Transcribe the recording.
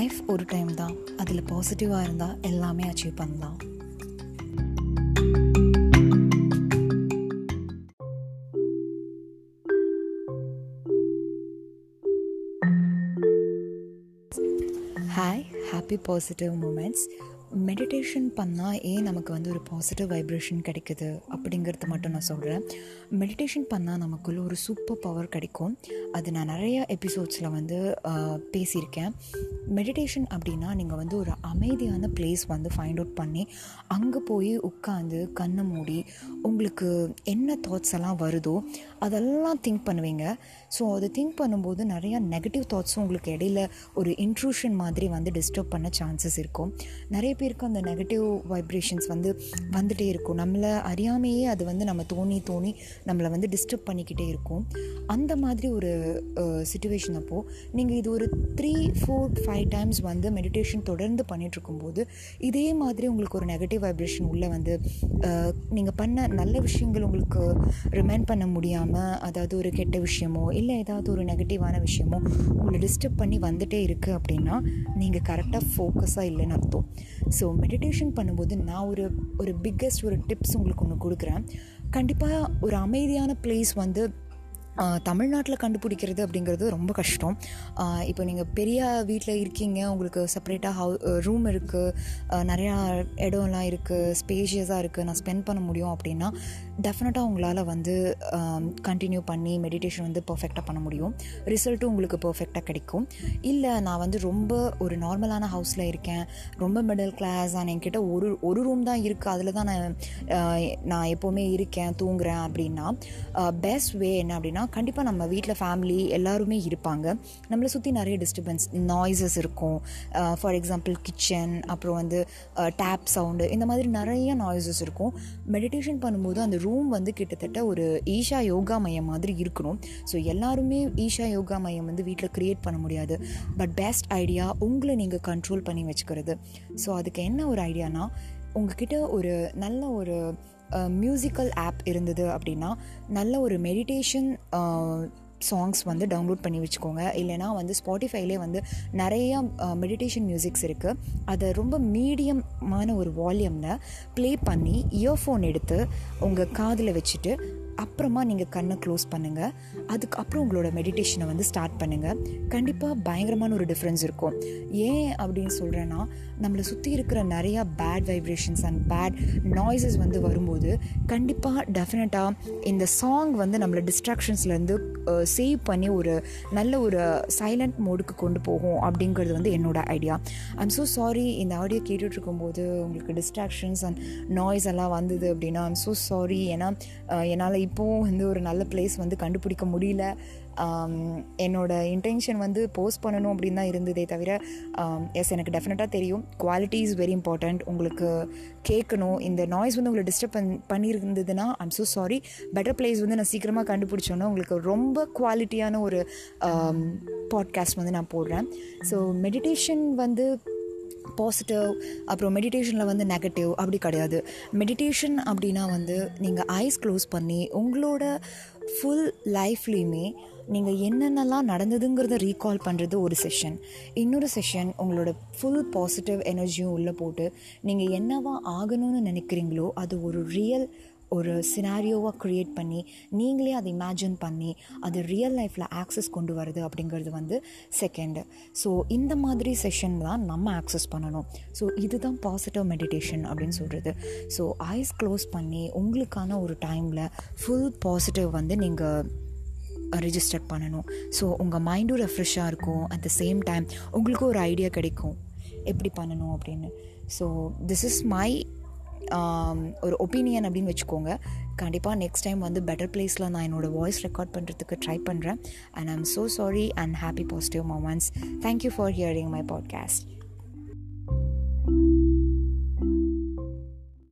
Life ஒரு time தான் அதில் பாசிட்டிவாக இருந்தால் எல்லாமே அச்சீவ் பண்ணலாம் hi happy positive moments meditation பண்ணால் ஏன் நமக்கு வந்து ஒரு பாசிட்டிவ் வைப்ரேஷன் கிடைக்குது அப்படிங்கிறது மட்டும் நான் சொல்கிறேன் மெடிடேஷன் பண்ணால் நமக்குள்ள ஒரு சூப்பர் பவர் கிடைக்கும். அது நான் நிறைய எபிசோட்ஸில் வந்து பேசியிருக்கேன். மெடிடேஷன் அப்படின்னா நீங்கள் வந்து ஒரு அமைதியான பிளேஸ் வந்து ஃபைண்ட் அவுட் பண்ணி அங்கே போய் உட்காந்து கண்ணை மூடி உங்களுக்கு என்ன தாட்ஸ் எல்லாம் வருதோ அதெல்லாம் திங்க் பண்ணுவீங்க. ஸோ அதை திங்க் பண்ணும்போது நிறையா நெகட்டிவ் தாட்ஸும் உங்களுக்கு இடையில ஒரு இன்ட்ரூஷன் மாதிரி வந்து டிஸ்டர்ப் பண்ண சான்சஸ் இருக்கும். நிறைய பேருக்கு அந்த நெகட்டிவ் வைப்ரேஷன்ஸ் வந்து வந்துகிட்டே இருக்கும். நம்மளை அறியாமையே அது வந்து நம்ம தோணி தோணி நம்மளை வந்து டிஸ்டர்ப் பண்ணிக்கிட்டே இருக்கும். அந்த மாதிரி ஒரு சுச்சுவேஷன் அப்போது நீங்கள் இது ஒரு த்ரீ ஃபோர் ஃபைவ் டைம்ஸ் வந்து மெடிடேஷன் தொடர்ந்து பண்ணிகிட்ருக்கும்போது இதே மாதிரி உங்களுக்கு ஒரு நெகட்டிவ் வைப்ரேஷன் உள்ளே வந்து நீங்கள் பண்ண நல்ல விஷயங்கள் உங்களுக்கு ரிமைண்ட் பண்ண முடியாமல் அதாவது ஒரு கெட்ட விஷயமோ இல்லை ஏதாவது ஒரு நெகட்டிவான விஷயமோ உங்களை டிஸ்டர்ப் பண்ணி வந்துகிட்டே இருக்குது அப்படின்னா நீங்கள் கரெக்டாக ஃபோக்கஸாக இல்லைன்னு அர்த்தம். ஸோ மெடிடேஷன் பண்ணும்போது நான் ஒரு ஒரு பிக்கஸ்ட் ஒரு டிப்ஸ் உங்களுக்கு ஒன்று கொடுக்குறேன். கண்டிப்பாக ஒரு அமைதியான பிளேஸ் வந்து தமிழ்நாட்டில் கண்டுபிடிக்கிறது அப்படிங்கிறது ரொம்ப கஷ்டம். இப்போ நீங்கள் பெரிய வீட்டில் இருக்கீங்க உங்களுக்கு செப்பரேட்டாக ஹவு ரூம் இருக்குது நிறையா இடம்லாம் இருக்குது ஸ்பேஷியஸாக இருக்குது நான் ஸ்பெண்ட் பண்ண முடியும் அப்படின்னா டெஃபினட்டாக உங்களால் வந்து கண்டினியூ பண்ணி மெடிடேஷன் வந்து பர்ஃபெக்டாக பண்ண முடியும். ரிசல்ட்டும் உங்களுக்கு பர்ஃபெக்டாக கிடைக்கும். இல்லை நான் வந்து ரொம்ப ஒரு நார்மலான ஹவுஸில் இருக்கேன் ரொம்ப மிடில் கிளாஸ் ஆனால் என்கிட்ட ஒரு ஒரு ரூம் தான் இருக்குது அதில் தான் நான் நான் எப்போவுமே இருக்கேன் தூங்குறேன் அப்படின்னா பெஸ்ட் வே என்ன அப்படின்னா கண்டிப்பாக நம்ம வீட்டில் ஃபேமிலி எல்லாருமே இருப்பாங்க. நம்மளை சுற்றி நிறைய டிஸ்டர்பன்ஸ் நாய்ஸஸ் இருக்கும். ஃபார் எக்ஸாம்பிள் கிச்சன் அப்புறம் வந்து டேப் சவுண்டு இந்த மாதிரி நிறைய நாய்ஸஸ் இருக்கும். மெடிடேஷன் பண்ணும்போது அந்த ரூம் வந்து கிட்டத்தட்ட ஒரு ஈஷா யோகா மையம் மாதிரி இருக்கணும். ஸோ எல்லாருமே ஈஷா யோகா மையம் வந்து வீட்டில் க்ரியேட் பண்ண முடியாது. பட் பெஸ்ட் ஐடியா உங்களை நீங்கள் கண்ட்ரோல் பண்ணி வச்சுக்கிறது. ஸோ அதுக்கு என்ன ஒரு ஐடியானா உங்ககிட்ட ஒரு நல்ல ஒரு மியூசிக்கல் ஆப் இருந்தது அப்படின்னா நல்ல ஒரு மெடிடேஷன் சாங்ஸ் வந்து டவுன்லோட் பண்ணி வச்சுக்கோங்க. இல்லைனா வந்து ஸ்பாட்டிஃபைலே வந்து நிறையா மெடிடேஷன் மியூசிக்ஸ் இருக்குது அதை ரொம்ப மீடியமான ஒரு வால்யூமில் ப்ளே பண்ணி இயர்ஃபோன் எடுத்து உங்கள் காதில் வச்சுட்டு அப்புறமா நீங்கள் கண்ணை க்ளோஸ் பண்ணுங்கள் அதுக்கப்புறம் உங்களோட மெடிடேஷனை வந்து ஸ்டார்ட் பண்ணுங்கள் கண்டிப்பாக பயங்கரமான ஒரு டிஃப்ரென்ஸ் இருக்கும். ஏன் அப்படின்னு சொல்கிறேன்னா நம்மளை சுற்றி இருக்கிற நிறையா bad vibrations and bad noises வந்து வரும்போது கண்டிப்பாக டெஃபினட்டாக இந்த சாங் வந்து நம்மளை டிஸ்ட்ராக்ஷன்ஸ்லேருந்து சேவ் பண்ணி ஒரு நல்ல ஒரு சைலண்ட் மோடுக்கு கொண்டு போகும் அப்படிங்கிறது வந்து என்னோட ஐடியா ஐம் ஸோ சாரி இந்த ஆடியோ கேட்டுட்ருக்கும்போது உங்களுக்கு டிஸ்ட்ராக்ஷன்ஸ் அண்ட் நாய்ஸ் எல்லாம் வந்தது அப்படின்னா ஐம் ஸோ சாரி ஏன்னா என்னால் இப்போவும் வந்து ஒரு நல்ல பிளேஸ் வந்து கண்டுபிடிக்க முடியல. என்னோடய இன்டென்ஷன் வந்து போஸ்ட் பண்ணணும் அப்படின்னு தான் இருந்ததே தவிர எஸ் எனக்கு டெஃபினட்டாக தெரியும். குவாலிட்டி இஸ் வெரி இம்பார்ட்டண்ட் உங்களுக்கு கேட்கணும். இந்த நாய்ஸ் வந்து உங்களை டிஸ்டர்ப் பண் பண்ணியிருந்ததுன்னா I'm so sorry better place வந்து நான் சீக்கிரமாக கண்டுபிடிச்சோன்னா உங்களுக்கு ரொம்ப குவாலிட்டியான ஒரு பாட்காஸ்ட் வந்து நான் போடுறேன். ஸோ மெடிடேஷன் வந்து பாசிட்டிவ் அப்புறம் மெடிடேஷனில் வந்து நெகட்டிவ் அப்படி கிடையாது. மெடிடேஷன் அப்படின்னா வந்து நீங்கள் ஐஸ் க்ளோஸ் பண்ணி உங்களோட ஃபுல் லைஃப்லேயுமே நீங்கள் என்னென்னலாம் நடந்ததுங்கிறத ரீகால் பண்ணுறது ஒரு செஷன் இன்னொரு செஷன் உங்களோட ஃபுல் பாசிட்டிவ் எனர்ஜியும் உள்ளே போட்டு நீங்கள் என்னவா ஆகணும்னு நினைக்கிறீங்களோ அது ஒரு ரியல் ஒரு சினாரியோவாக க்ரியேட் பண்ணி நீங்களே அதை இமேஜின் பண்ணி அது ரியல் லைஃப்பில் ஆக்சஸ் கொண்டு வருது அப்படிங்கிறது வந்து செகண்டு ஸோ இந்த மாதிரி செஷன் தான் நம்ம ஆக்சஸ் பண்ணணும். ஸோ இதுதான் பாசிட்டிவ் மெடிடேஷன் அப்படின்னு சொல்கிறது ஸோ ஐஸ் க்ளோஸ் பண்ணி உங்களுக்கான ஒரு டைமில் ஃபுல் பாசிட்டிவ் வந்து நீங்கள் ரிஜிஸ்டர் பண்ணணும். ஸோ உங்கள் மைண்டும் ரெஃப்ரெஷ்ஷாக இருக்கும். அட் த சேம் டைம் உங்களுக்கும் ஒரு ஐடியா கிடைக்கும். எப்படி பண்ணணும் அப்படின்னு. ஸோ திஸ் இஸ் மை ஒரு ஒப்பீனியன் அப்படின்னு வச்சுக்கோங்க. கண்டிப்பாக நெக்ஸ்ட் டைம் வந்து பெட்டர் பிளேஸில் நான் என்னோடய வாய்ஸ் ரெக்கார்ட் பண்ணுறதுக்கு ட்ரை பண்ணுறேன் and I am so sorry and happy positive moments thank you for hearing my podcast